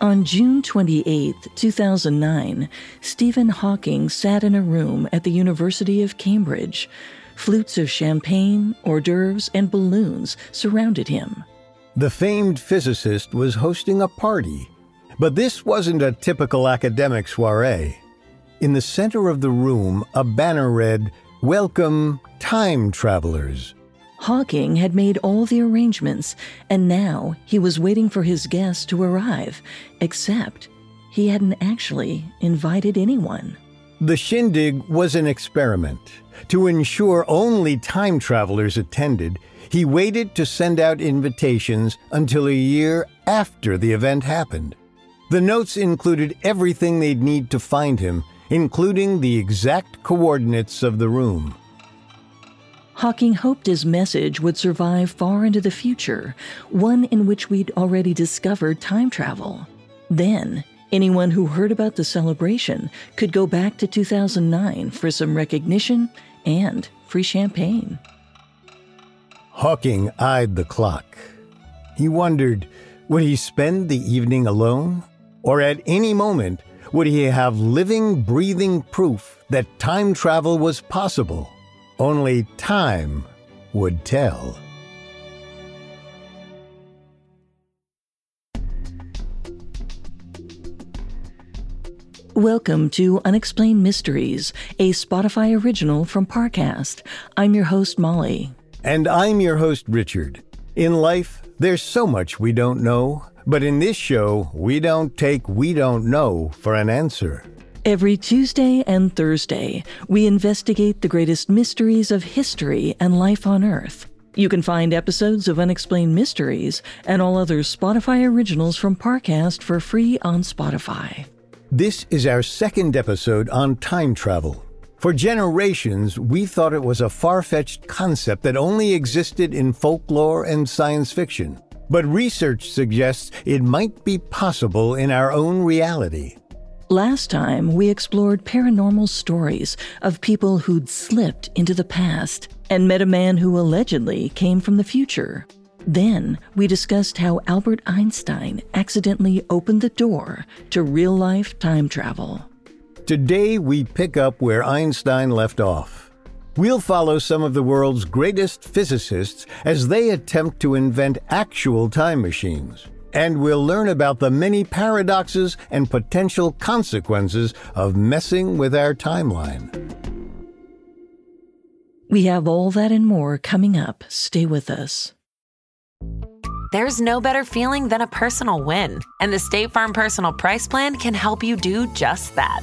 On June 28, 2009, Stephen Hawking sat in a room at the University of Cambridge. Flutes of champagne, hors d'oeuvres, and balloons surrounded him. The famed physicist was hosting a party. But this wasn't a typical academic soiree. In the center of the room, a banner read, Welcome, Time Travelers. Hawking had made all the arrangements, and now he was waiting for his guests to arrive, except he hadn't actually invited anyone. The shindig was an experiment. To ensure only time travelers attended, he waited to send out invitations until a year after the event happened. The notes included everything they'd need to find him, including the exact coordinates of the room. Hawking hoped his message would survive far into the future, one in which we'd already discovered time travel. Then, anyone who heard about the celebration could go back to 2009 for some recognition and free champagne. Hawking eyed the clock. He wondered would he spend the evening alone? Or at any moment, would he have living, breathing proof that time travel was possible? Only time would tell. Welcome to Unexplained Mysteries, a Spotify original from Parcast. I'm your host, Molly. And I'm your host, Richard. In life, there's so much we don't know, but in this show, we don't take we don't know for an answer. Every Tuesday and Thursday, we investigate the greatest mysteries of history and life on Earth. You can find episodes of Unexplained Mysteries and all other Spotify originals from Parcast for free on Spotify. This is our second episode on time travel. For generations, we thought it was a far fetched concept that only existed in folklore and science fiction. But research suggests it might be possible in our own reality. Last time, we explored paranormal stories of people who'd slipped into the past and met a man who allegedly came from the future. Then, we discussed how Albert Einstein accidentally opened the door to real life time travel. Today, we pick up where Einstein left off. We'll follow some of the world's greatest physicists as they attempt to invent actual time machines and we'll learn about the many paradoxes and potential consequences of messing with our timeline. We have all that and more coming up. Stay with us. There's no better feeling than a personal win, and the State Farm Personal Price Plan can help you do just that.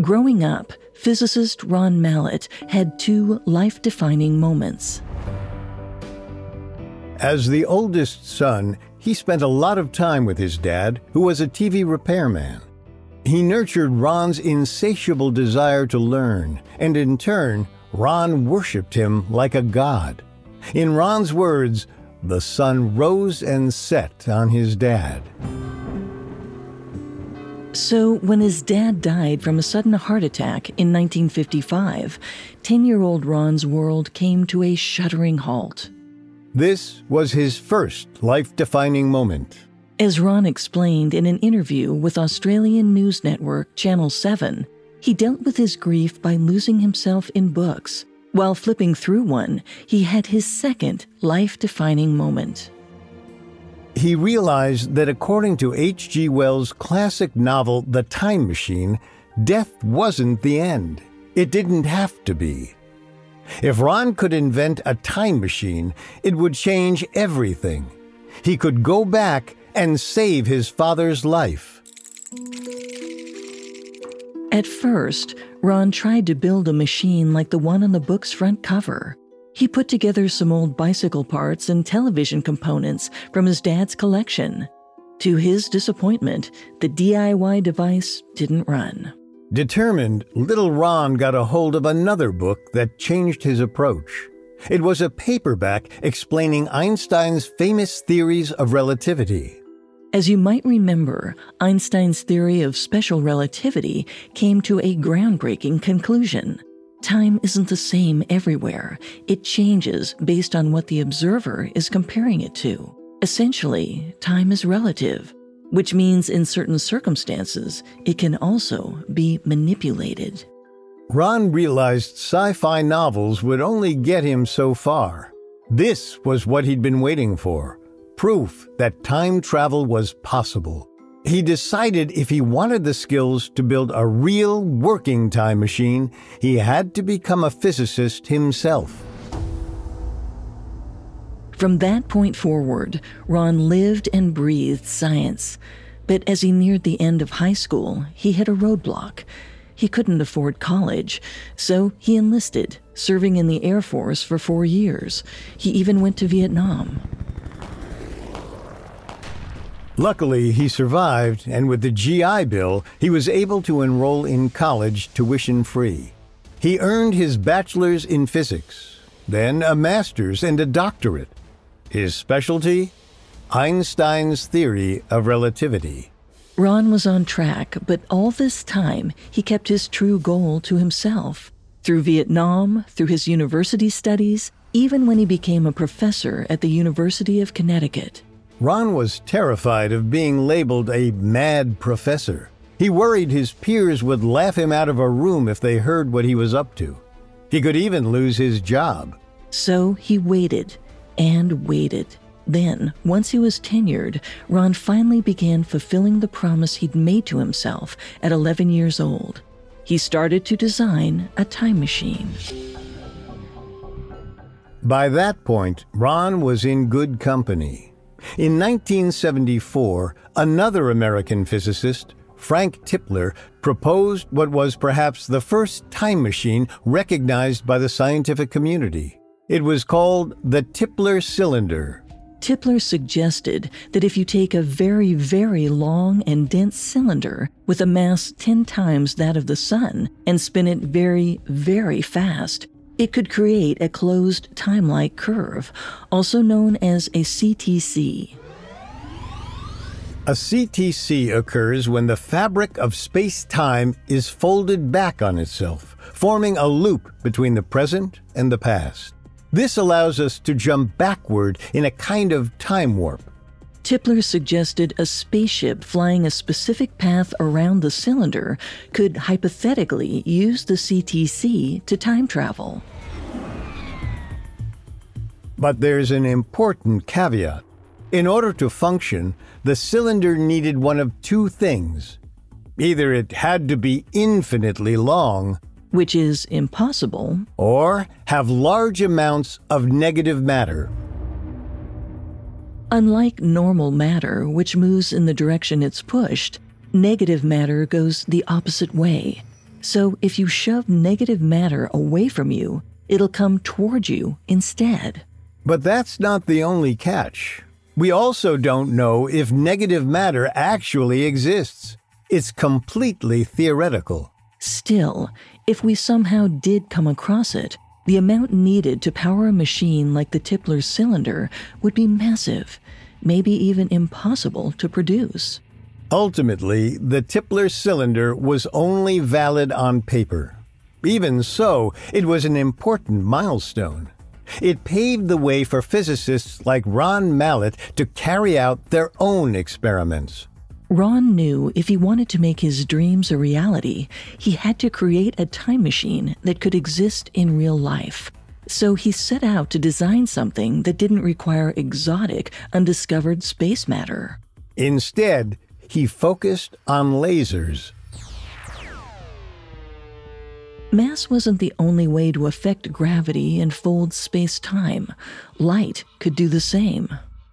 Growing up, physicist Ron Mallett had two life defining moments. As the oldest son, he spent a lot of time with his dad, who was a TV repairman. He nurtured Ron's insatiable desire to learn, and in turn, Ron worshipped him like a god. In Ron's words, the sun rose and set on his dad. So, when his dad died from a sudden heart attack in 1955, 10 year old Ron's world came to a shuddering halt. This was his first life defining moment. As Ron explained in an interview with Australian news network Channel 7, he dealt with his grief by losing himself in books. While flipping through one, he had his second life defining moment. He realized that according to H.G. Wells' classic novel, The Time Machine, death wasn't the end. It didn't have to be. If Ron could invent a time machine, it would change everything. He could go back and save his father's life. At first, Ron tried to build a machine like the one on the book's front cover. He put together some old bicycle parts and television components from his dad's collection. To his disappointment, the DIY device didn't run. Determined, little Ron got a hold of another book that changed his approach. It was a paperback explaining Einstein's famous theories of relativity. As you might remember, Einstein's theory of special relativity came to a groundbreaking conclusion. Time isn't the same everywhere. It changes based on what the observer is comparing it to. Essentially, time is relative which means in certain circumstances, it can also be manipulated. Ron realized sci fi novels would only get him so far. This was what he'd been waiting for proof that time travel was possible. He decided if he wanted the skills to build a real working time machine, he had to become a physicist himself. From that point forward, Ron lived and breathed science. But as he neared the end of high school, he hit a roadblock. He couldn't afford college, so he enlisted, serving in the Air Force for four years. He even went to Vietnam. Luckily, he survived, and with the GI Bill, he was able to enroll in college tuition free. He earned his bachelor's in physics, then a master's and a doctorate. His specialty? Einstein's theory of relativity. Ron was on track, but all this time he kept his true goal to himself. Through Vietnam, through his university studies, even when he became a professor at the University of Connecticut. Ron was terrified of being labeled a mad professor. He worried his peers would laugh him out of a room if they heard what he was up to. He could even lose his job. So he waited and waited. Then, once he was tenured, Ron finally began fulfilling the promise he'd made to himself at 11 years old. He started to design a time machine. By that point, Ron was in good company. In 1974, another American physicist, Frank Tipler, proposed what was perhaps the first time machine recognized by the scientific community. It was called the Tipler cylinder. Tipler suggested that if you take a very, very long and dense cylinder with a mass 10 times that of the Sun and spin it very, very fast, it could create a closed time like curve, also known as a CTC. A CTC occurs when the fabric of space time is folded back on itself, forming a loop between the present and the past. This allows us to jump backward in a kind of time warp. Tipler suggested a spaceship flying a specific path around the cylinder could hypothetically use the CTC to time travel. But there's an important caveat. In order to function, the cylinder needed one of two things. Either it had to be infinitely long, which is impossible, or have large amounts of negative matter. Unlike normal matter, which moves in the direction it's pushed, negative matter goes the opposite way. So if you shove negative matter away from you, it'll come toward you instead. But that's not the only catch. We also don't know if negative matter actually exists. It's completely theoretical. Still, if we somehow did come across it, the amount needed to power a machine like the Tipler cylinder would be massive, maybe even impossible to produce. Ultimately, the Tipler cylinder was only valid on paper. Even so, it was an important milestone. It paved the way for physicists like Ron Mallett to carry out their own experiments. Ron knew if he wanted to make his dreams a reality, he had to create a time machine that could exist in real life. So he set out to design something that didn't require exotic, undiscovered space matter. Instead, he focused on lasers. Mass wasn't the only way to affect gravity and fold space time. Light could do the same.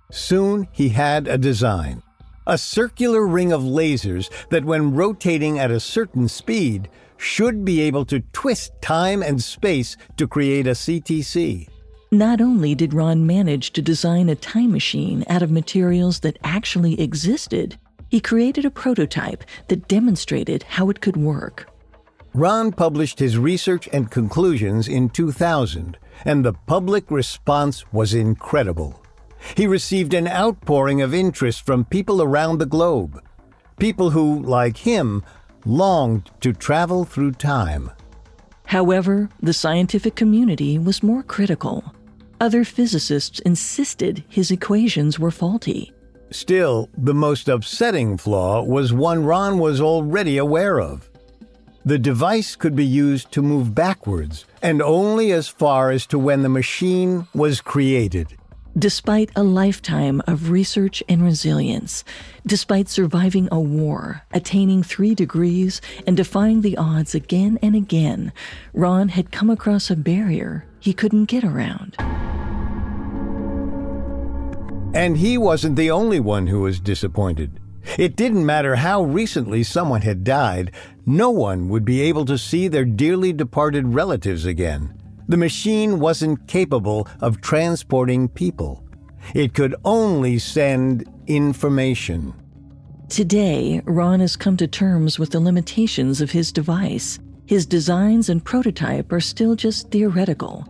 Soon he had a design a circular ring of lasers that, when rotating at a certain speed, should be able to twist time and space to create a CTC. Not only did Ron manage to design a time machine out of materials that actually existed, he created a prototype that demonstrated how it could work. Ron published his research and conclusions in 2000, and the public response was incredible. He received an outpouring of interest from people around the globe, people who, like him, longed to travel through time. However, the scientific community was more critical. Other physicists insisted his equations were faulty. Still, the most upsetting flaw was one Ron was already aware of. The device could be used to move backwards, and only as far as to when the machine was created. Despite a lifetime of research and resilience, despite surviving a war, attaining three degrees, and defying the odds again and again, Ron had come across a barrier he couldn't get around. And he wasn't the only one who was disappointed. It didn't matter how recently someone had died, no one would be able to see their dearly departed relatives again. The machine wasn't capable of transporting people. It could only send information. Today, Ron has come to terms with the limitations of his device. His designs and prototype are still just theoretical.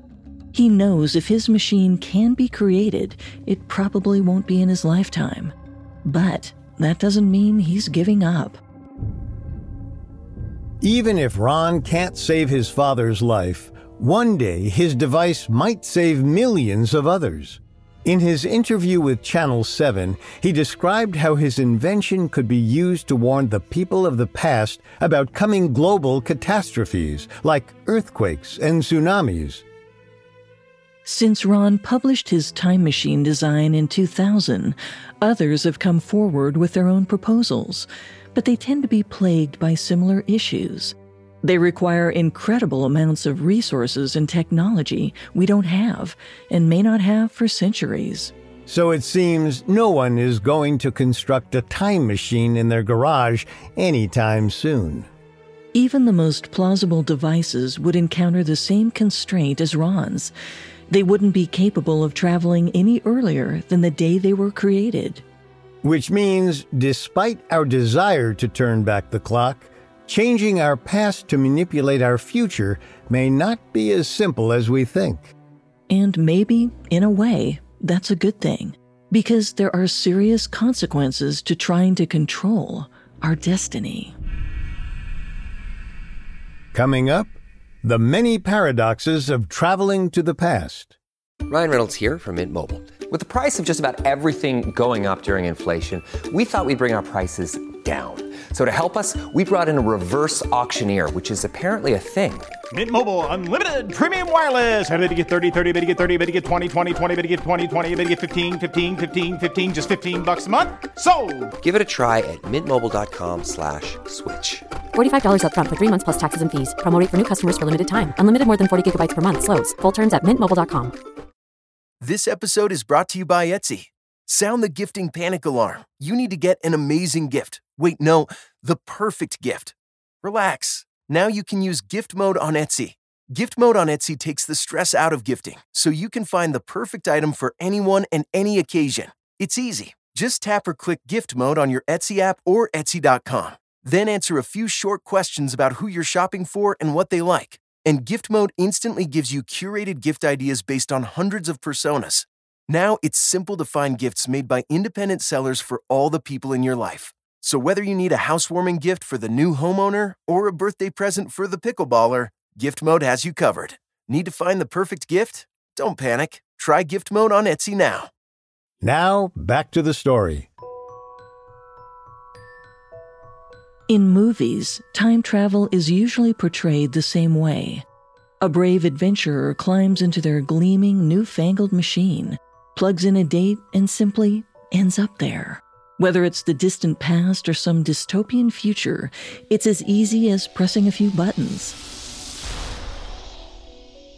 He knows if his machine can be created, it probably won't be in his lifetime. But that doesn't mean he's giving up. Even if Ron can't save his father's life, one day his device might save millions of others. In his interview with Channel 7, he described how his invention could be used to warn the people of the past about coming global catastrophes like earthquakes and tsunamis. Since Ron published his time machine design in 2000, others have come forward with their own proposals, but they tend to be plagued by similar issues. They require incredible amounts of resources and technology we don't have and may not have for centuries. So it seems no one is going to construct a time machine in their garage anytime soon. Even the most plausible devices would encounter the same constraint as Ron's. They wouldn't be capable of traveling any earlier than the day they were created. Which means, despite our desire to turn back the clock, Changing our past to manipulate our future may not be as simple as we think. And maybe, in a way, that's a good thing, because there are serious consequences to trying to control our destiny. Coming up, the many paradoxes of traveling to the past. Ryan Reynolds here from Mint Mobile. With the price of just about everything going up during inflation, we thought we'd bring our prices down. So to help us, we brought in a reverse auctioneer, which is apparently a thing. Mint Mobile unlimited premium wireless. Ready to get 30, 30, bit to get 30, bit to get 20, 20, 20, bit to get 20, 20, bit to get 15, 15, 15, 15 just 15 bucks a month. So, Give it a try at mintmobile.com/switch. slash $45 upfront for three months plus taxes and fees. Promo rate for new customers for limited time. Unlimited more than 40 gigabytes per month. Slows. Full terms at mintmobile.com. This episode is brought to you by Etsy. Sound the gifting panic alarm. You need to get an amazing gift. Wait, no, the perfect gift. Relax. Now you can use gift mode on Etsy. Gift mode on Etsy takes the stress out of gifting, so you can find the perfect item for anyone and any occasion. It's easy. Just tap or click gift mode on your Etsy app or Etsy.com. Then answer a few short questions about who you're shopping for and what they like. And gift mode instantly gives you curated gift ideas based on hundreds of personas. Now it's simple to find gifts made by independent sellers for all the people in your life. So whether you need a housewarming gift for the new homeowner or a birthday present for the pickleballer, Gift Mode has you covered. Need to find the perfect gift? Don't panic. Try Gift Mode on Etsy now. Now, back to the story. In movies, time travel is usually portrayed the same way. A brave adventurer climbs into their gleaming, newfangled machine, plugs in a date, and simply ends up there. Whether it's the distant past or some dystopian future, it's as easy as pressing a few buttons.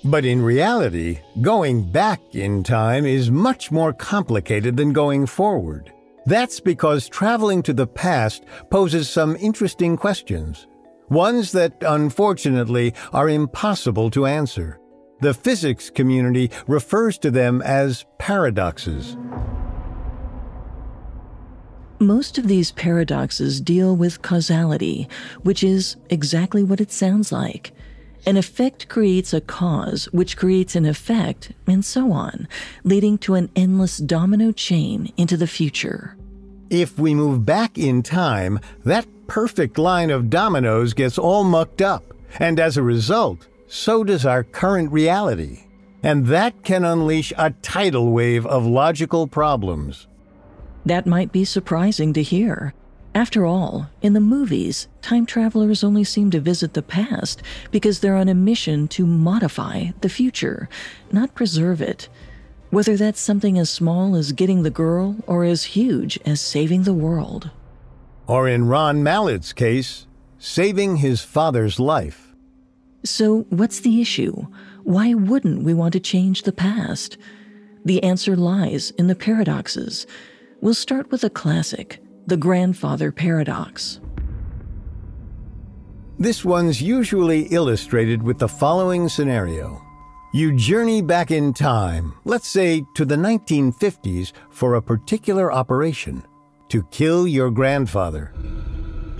But in reality, going back in time is much more complicated than going forward. That's because traveling to the past poses some interesting questions, ones that unfortunately are impossible to answer. The physics community refers to them as paradoxes. Most of these paradoxes deal with causality, which is exactly what it sounds like. An effect creates a cause, which creates an effect, and so on, leading to an endless domino chain into the future. If we move back in time, that perfect line of dominoes gets all mucked up, and as a result, so does our current reality. And that can unleash a tidal wave of logical problems. That might be surprising to hear. After all, in the movies, time travelers only seem to visit the past because they're on a mission to modify the future, not preserve it. Whether that's something as small as getting the girl or as huge as saving the world. Or in Ron Mallett's case, saving his father's life. So, what's the issue? Why wouldn't we want to change the past? The answer lies in the paradoxes. We'll start with a classic the grandfather paradox. This one's usually illustrated with the following scenario. You journey back in time, let's say to the 1950s, for a particular operation to kill your grandfather.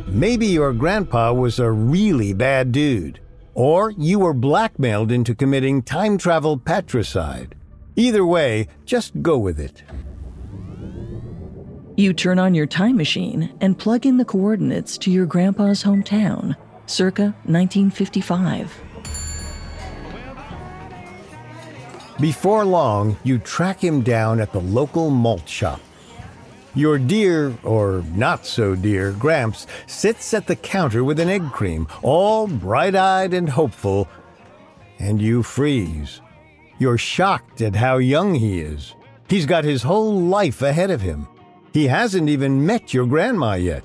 Maybe your grandpa was a really bad dude, or you were blackmailed into committing time travel patricide. Either way, just go with it. You turn on your time machine and plug in the coordinates to your grandpa's hometown, circa 1955. Before long, you track him down at the local malt shop. Your dear, or not so dear, Gramps sits at the counter with an egg cream, all bright eyed and hopeful, and you freeze. You're shocked at how young he is. He's got his whole life ahead of him. He hasn't even met your grandma yet.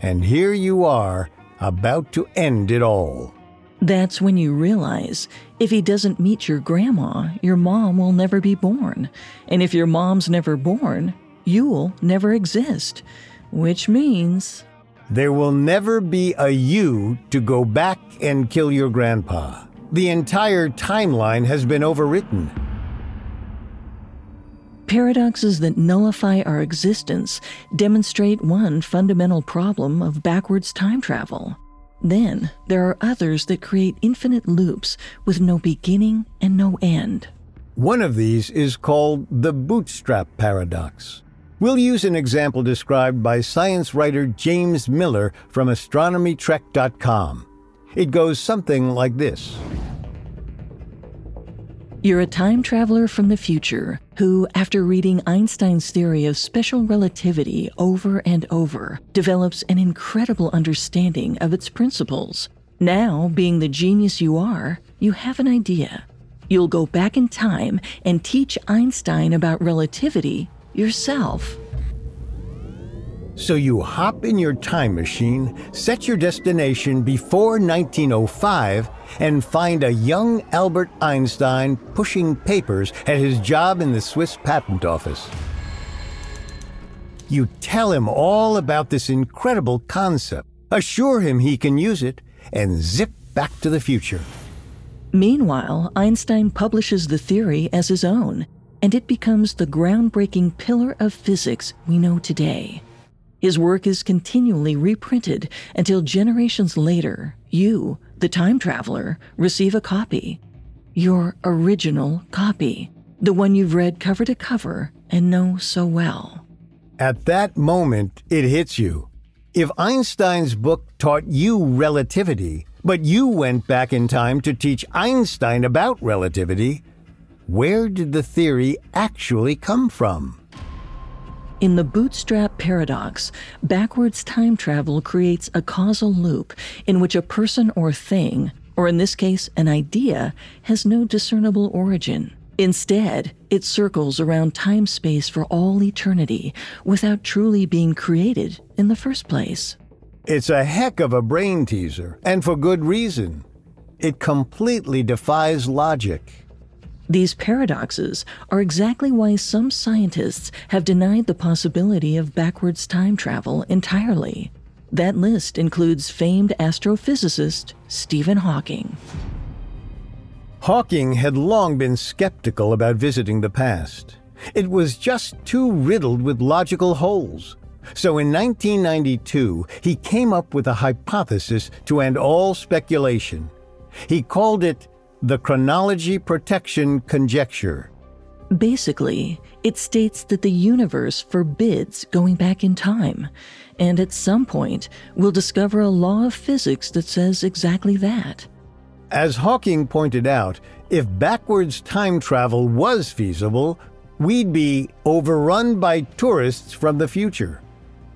And here you are, about to end it all. That's when you realize if he doesn't meet your grandma, your mom will never be born. And if your mom's never born, you'll never exist. Which means. There will never be a you to go back and kill your grandpa. The entire timeline has been overwritten. Paradoxes that nullify our existence demonstrate one fundamental problem of backwards time travel. Then, there are others that create infinite loops with no beginning and no end. One of these is called the bootstrap paradox. We'll use an example described by science writer James Miller from astronomytrek.com. It goes something like this. You're a time traveler from the future who, after reading Einstein's theory of special relativity over and over, develops an incredible understanding of its principles. Now, being the genius you are, you have an idea. You'll go back in time and teach Einstein about relativity yourself. So you hop in your time machine, set your destination before 1905, and find a young Albert Einstein pushing papers at his job in the Swiss Patent Office. You tell him all about this incredible concept, assure him he can use it, and zip back to the future. Meanwhile, Einstein publishes the theory as his own, and it becomes the groundbreaking pillar of physics we know today. His work is continually reprinted until generations later, you, the time traveler, receive a copy. Your original copy. The one you've read cover to cover and know so well. At that moment, it hits you. If Einstein's book taught you relativity, but you went back in time to teach Einstein about relativity, where did the theory actually come from? In the bootstrap paradox, backwards time travel creates a causal loop in which a person or thing, or in this case, an idea, has no discernible origin. Instead, it circles around time space for all eternity without truly being created in the first place. It's a heck of a brain teaser, and for good reason. It completely defies logic. These paradoxes are exactly why some scientists have denied the possibility of backwards time travel entirely. That list includes famed astrophysicist Stephen Hawking. Hawking had long been skeptical about visiting the past. It was just too riddled with logical holes. So in 1992, he came up with a hypothesis to end all speculation. He called it the chronology protection conjecture. Basically, it states that the universe forbids going back in time, and at some point, we'll discover a law of physics that says exactly that. As Hawking pointed out, if backwards time travel was feasible, we'd be overrun by tourists from the future.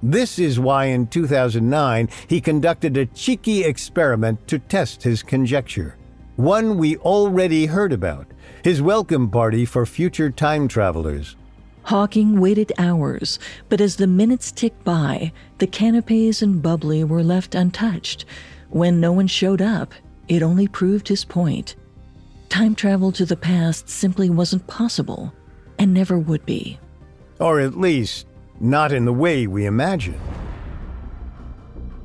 This is why in 2009 he conducted a cheeky experiment to test his conjecture one we already heard about his welcome party for future time travelers. Hawking waited hours, but as the minutes ticked by, the canapes and bubbly were left untouched. When no one showed up, it only proved his point. Time travel to the past simply wasn't possible, and never would be. Or at least, not in the way we imagine.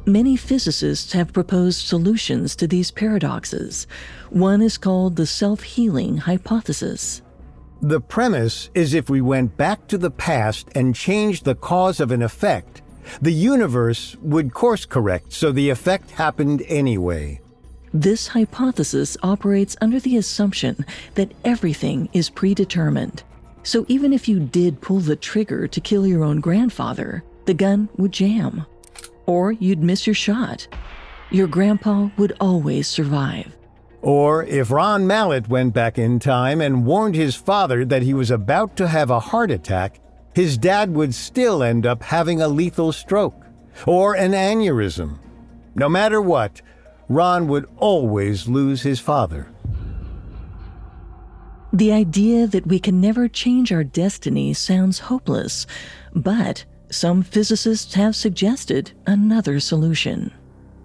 Many physicists have proposed solutions to these paradoxes. One is called the self healing hypothesis. The premise is if we went back to the past and changed the cause of an effect, the universe would course correct so the effect happened anyway. This hypothesis operates under the assumption that everything is predetermined. So even if you did pull the trigger to kill your own grandfather, the gun would jam or you'd miss your shot. Your grandpa would always survive. Or if Ron Mallett went back in time and warned his father that he was about to have a heart attack, his dad would still end up having a lethal stroke or an aneurysm. No matter what, Ron would always lose his father. The idea that we can never change our destiny sounds hopeless, but some physicists have suggested another solution.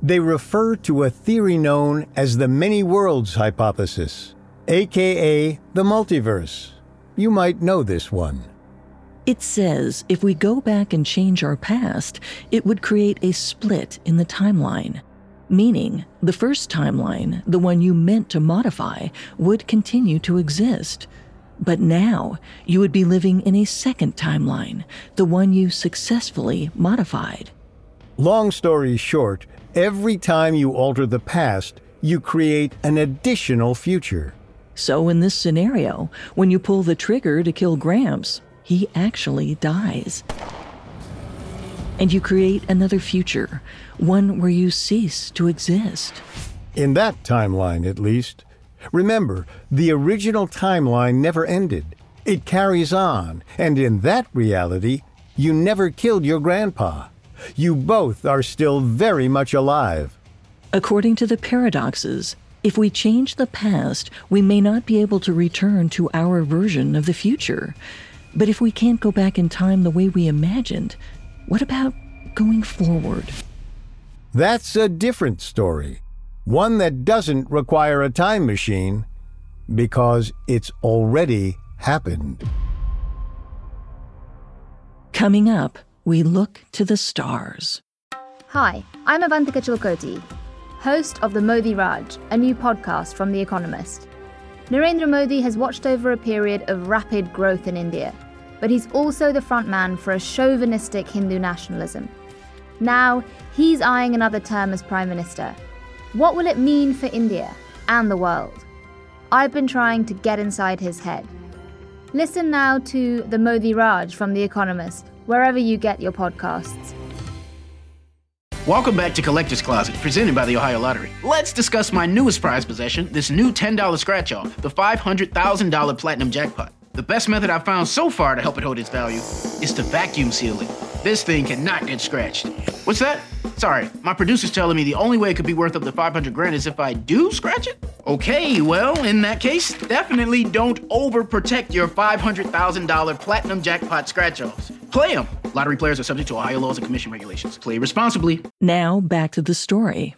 They refer to a theory known as the many worlds hypothesis, aka the multiverse. You might know this one. It says if we go back and change our past, it would create a split in the timeline. Meaning, the first timeline, the one you meant to modify, would continue to exist. But now you would be living in a second timeline, the one you successfully modified. Long story short, every time you alter the past, you create an additional future. So, in this scenario, when you pull the trigger to kill Gramps, he actually dies. And you create another future, one where you cease to exist. In that timeline, at least. Remember, the original timeline never ended. It carries on, and in that reality, you never killed your grandpa. You both are still very much alive. According to the paradoxes, if we change the past, we may not be able to return to our version of the future. But if we can't go back in time the way we imagined, what about going forward? That's a different story one that doesn't require a time machine because it's already happened. Coming up, we look to the stars. Hi, I'm Avantika Chilkoti, host of the Modi Raj, a new podcast from The Economist. Narendra Modi has watched over a period of rapid growth in India, but he's also the frontman for a chauvinistic Hindu nationalism. Now, he's eyeing another term as Prime Minister what will it mean for India and the world? I've been trying to get inside his head. Listen now to the Modi Raj from The Economist, wherever you get your podcasts. Welcome back to Collector's Closet, presented by the Ohio Lottery. Let's discuss my newest prize possession, this new $10 scratch off, the $500,000 Platinum Jackpot. The best method I've found so far to help it hold its value is to vacuum seal it. This thing cannot get scratched. What's that? Sorry, my producer's telling me the only way it could be worth up to 500 grand is if I do scratch it? Okay, well, in that case, definitely don't overprotect your $500,000 platinum jackpot scratch offs. Play them. Lottery players are subject to Ohio laws and commission regulations. Play responsibly. Now, back to the story.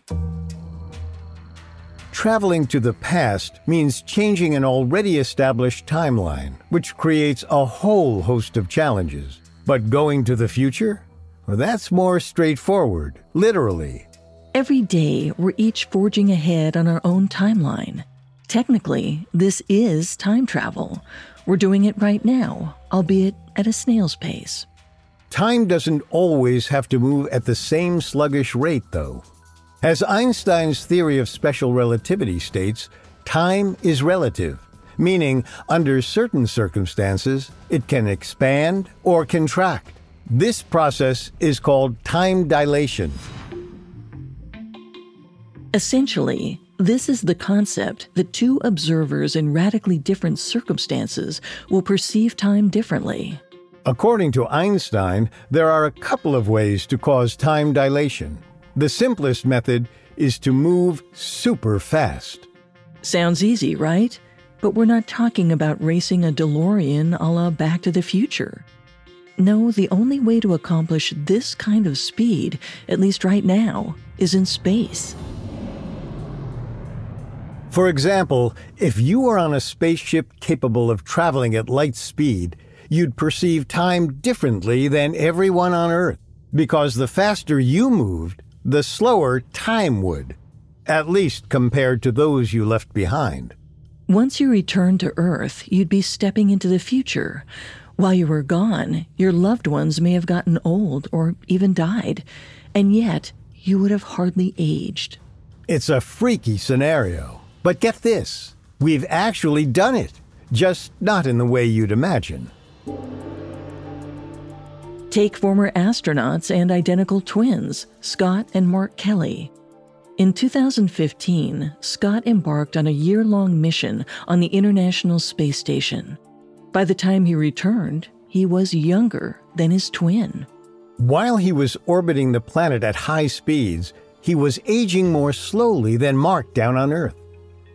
Traveling to the past means changing an already established timeline, which creates a whole host of challenges. But going to the future? Well, that's more straightforward, literally. Every day, we're each forging ahead on our own timeline. Technically, this is time travel. We're doing it right now, albeit at a snail's pace. Time doesn't always have to move at the same sluggish rate, though. As Einstein's theory of special relativity states, time is relative, meaning under certain circumstances, it can expand or contract. This process is called time dilation. Essentially, this is the concept that two observers in radically different circumstances will perceive time differently. According to Einstein, there are a couple of ways to cause time dilation. The simplest method is to move super fast. Sounds easy, right? But we're not talking about racing a DeLorean a la Back to the Future. No, the only way to accomplish this kind of speed, at least right now, is in space. For example, if you were on a spaceship capable of traveling at light speed, you'd perceive time differently than everyone on Earth, because the faster you moved, the slower time would, at least compared to those you left behind. Once you returned to Earth, you'd be stepping into the future. While you were gone, your loved ones may have gotten old or even died, and yet you would have hardly aged. It's a freaky scenario. But get this we've actually done it, just not in the way you'd imagine. Take former astronauts and identical twins, Scott and Mark Kelly. In 2015, Scott embarked on a year long mission on the International Space Station. By the time he returned, he was younger than his twin. While he was orbiting the planet at high speeds, he was aging more slowly than Mark down on Earth.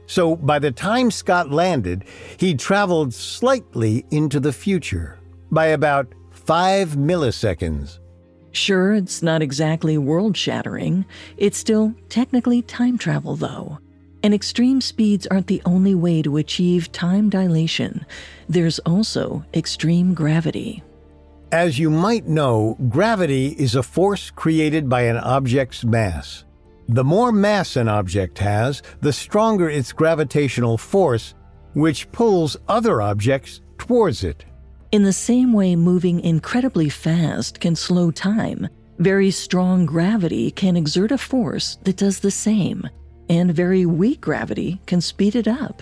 So by the time Scott landed, he'd traveled slightly into the future by about five milliseconds. Sure, it's not exactly world shattering. It's still technically time travel, though. And extreme speeds aren't the only way to achieve time dilation. There's also extreme gravity. As you might know, gravity is a force created by an object's mass. The more mass an object has, the stronger its gravitational force, which pulls other objects towards it. In the same way moving incredibly fast can slow time, very strong gravity can exert a force that does the same, and very weak gravity can speed it up.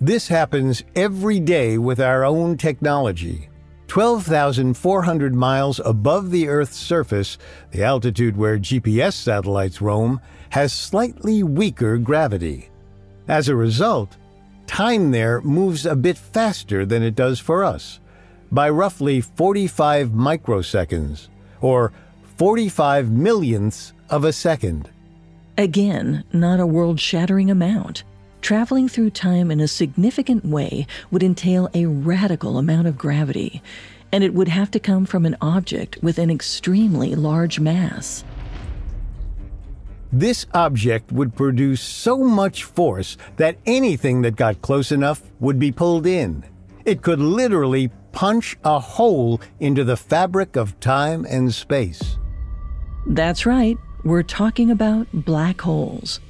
This happens every day with our own technology. 12,400 miles above the Earth's surface, the altitude where GPS satellites roam has slightly weaker gravity. As a result, time there moves a bit faster than it does for us, by roughly 45 microseconds, or 45 millionths of a second. Again, not a world shattering amount. Traveling through time in a significant way would entail a radical amount of gravity, and it would have to come from an object with an extremely large mass. This object would produce so much force that anything that got close enough would be pulled in. It could literally punch a hole into the fabric of time and space. That's right, we're talking about black holes.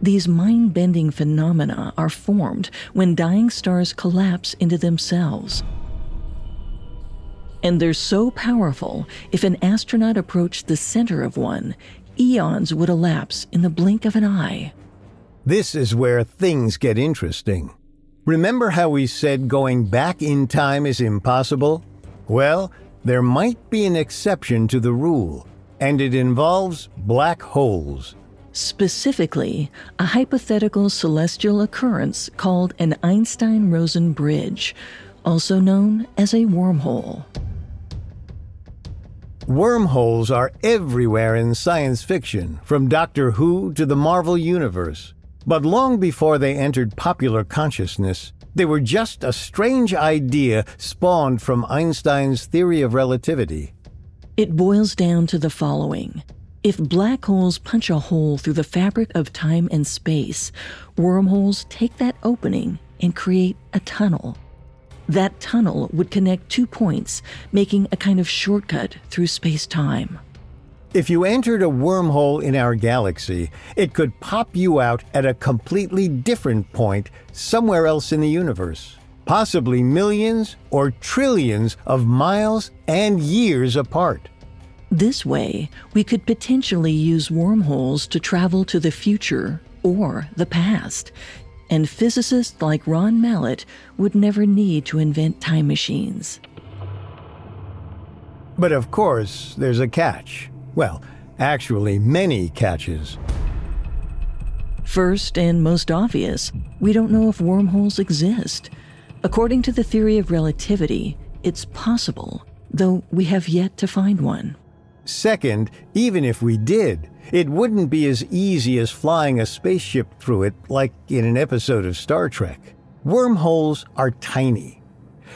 These mind bending phenomena are formed when dying stars collapse into themselves. And they're so powerful, if an astronaut approached the center of one, eons would elapse in the blink of an eye. This is where things get interesting. Remember how we said going back in time is impossible? Well, there might be an exception to the rule, and it involves black holes. Specifically, a hypothetical celestial occurrence called an Einstein Rosen bridge, also known as a wormhole. Wormholes are everywhere in science fiction, from Doctor Who to the Marvel Universe. But long before they entered popular consciousness, they were just a strange idea spawned from Einstein's theory of relativity. It boils down to the following. If black holes punch a hole through the fabric of time and space, wormholes take that opening and create a tunnel. That tunnel would connect two points, making a kind of shortcut through space time. If you entered a wormhole in our galaxy, it could pop you out at a completely different point somewhere else in the universe, possibly millions or trillions of miles and years apart. This way, we could potentially use wormholes to travel to the future or the past, and physicists like Ron Mallett would never need to invent time machines. But of course, there's a catch. Well, actually, many catches. First and most obvious, we don't know if wormholes exist. According to the theory of relativity, it's possible, though we have yet to find one. Second, even if we did, it wouldn't be as easy as flying a spaceship through it like in an episode of Star Trek. Wormholes are tiny.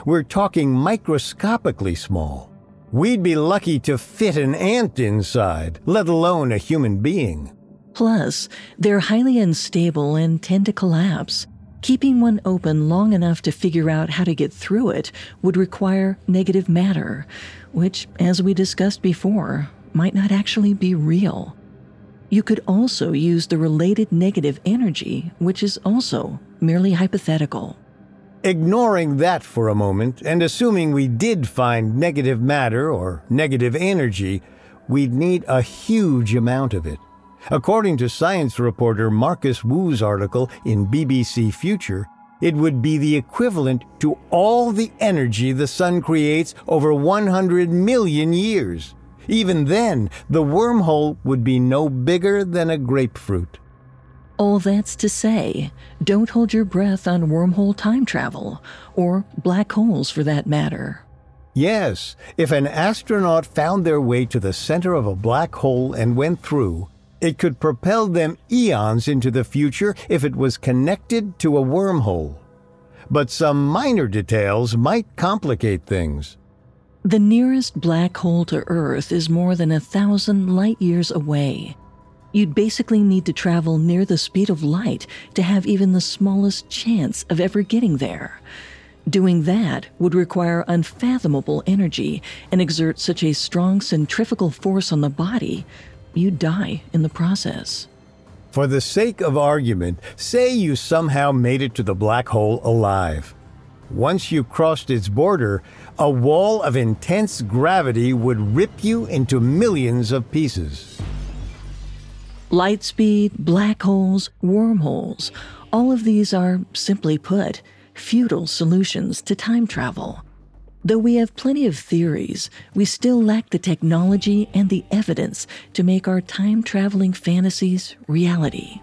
We're talking microscopically small. We'd be lucky to fit an ant inside, let alone a human being. Plus, they're highly unstable and tend to collapse. Keeping one open long enough to figure out how to get through it would require negative matter, which, as we discussed before, might not actually be real. You could also use the related negative energy, which is also merely hypothetical. Ignoring that for a moment and assuming we did find negative matter or negative energy, we'd need a huge amount of it. According to science reporter Marcus Woo's article in BBC Future, it would be the equivalent to all the energy the sun creates over 100 million years. Even then, the wormhole would be no bigger than a grapefruit. All that's to say, don't hold your breath on wormhole time travel, or black holes for that matter. Yes, if an astronaut found their way to the center of a black hole and went through, it could propel them eons into the future if it was connected to a wormhole. But some minor details might complicate things. The nearest black hole to Earth is more than a thousand light years away. You'd basically need to travel near the speed of light to have even the smallest chance of ever getting there. Doing that would require unfathomable energy and exert such a strong centrifugal force on the body you die in the process. For the sake of argument, say you somehow made it to the black hole alive. Once you crossed its border, a wall of intense gravity would rip you into millions of pieces. Light speed, black holes, wormholes, all of these are, simply put, futile solutions to time travel. Though we have plenty of theories, we still lack the technology and the evidence to make our time traveling fantasies reality.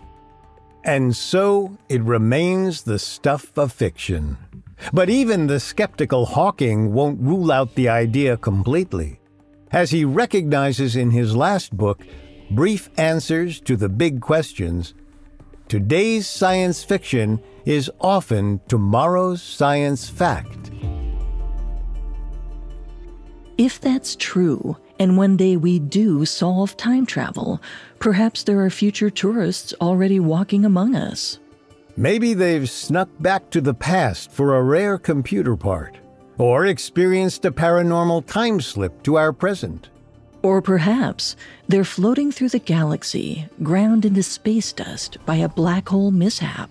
And so it remains the stuff of fiction. But even the skeptical Hawking won't rule out the idea completely. As he recognizes in his last book, Brief Answers to the Big Questions, today's science fiction is often tomorrow's science fact. If that's true, and one day we do solve time travel, perhaps there are future tourists already walking among us. Maybe they've snuck back to the past for a rare computer part, or experienced a paranormal time slip to our present. Or perhaps they're floating through the galaxy, ground into space dust by a black hole mishap.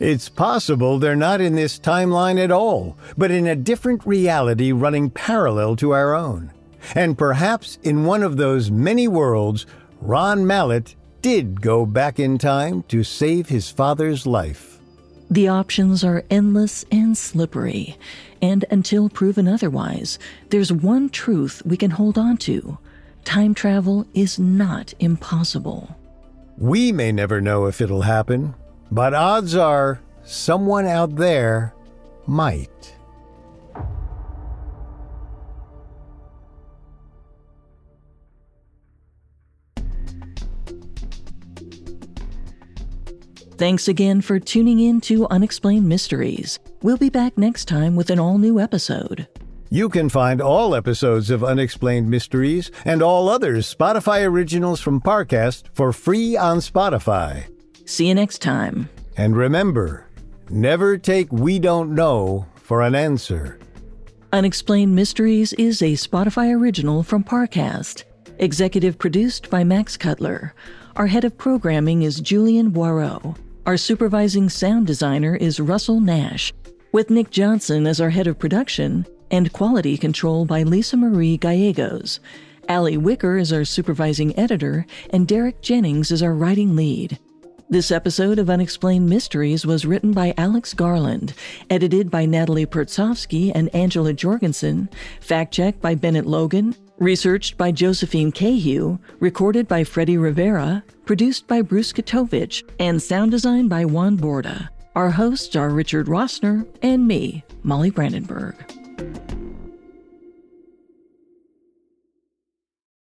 It's possible they're not in this timeline at all, but in a different reality running parallel to our own. And perhaps in one of those many worlds, Ron Mallett did go back in time to save his father's life. The options are endless and slippery, and until proven otherwise, there's one truth we can hold on to time travel is not impossible. We may never know if it'll happen, but odds are someone out there might. Thanks again for tuning in to Unexplained Mysteries. We'll be back next time with an all new episode. You can find all episodes of Unexplained Mysteries and all other Spotify originals from Parcast for free on Spotify. See you next time. And remember, never take We Don't Know for an answer. Unexplained Mysteries is a Spotify original from Parcast. Executive produced by Max Cutler. Our head of programming is Julian Boireau. Our supervising sound designer is Russell Nash, with Nick Johnson as our head of production and quality control by Lisa Marie Gallegos. Ali Wicker is our supervising editor, and Derek Jennings is our writing lead. This episode of Unexplained Mysteries was written by Alex Garland, edited by Natalie Pertsovsky and Angela Jorgensen, fact checked by Bennett Logan, researched by Josephine Cahue, recorded by Freddie Rivera, produced by Bruce Katovich, and sound designed by Juan Borda. Our hosts are Richard Rossner and me, Molly Brandenburg.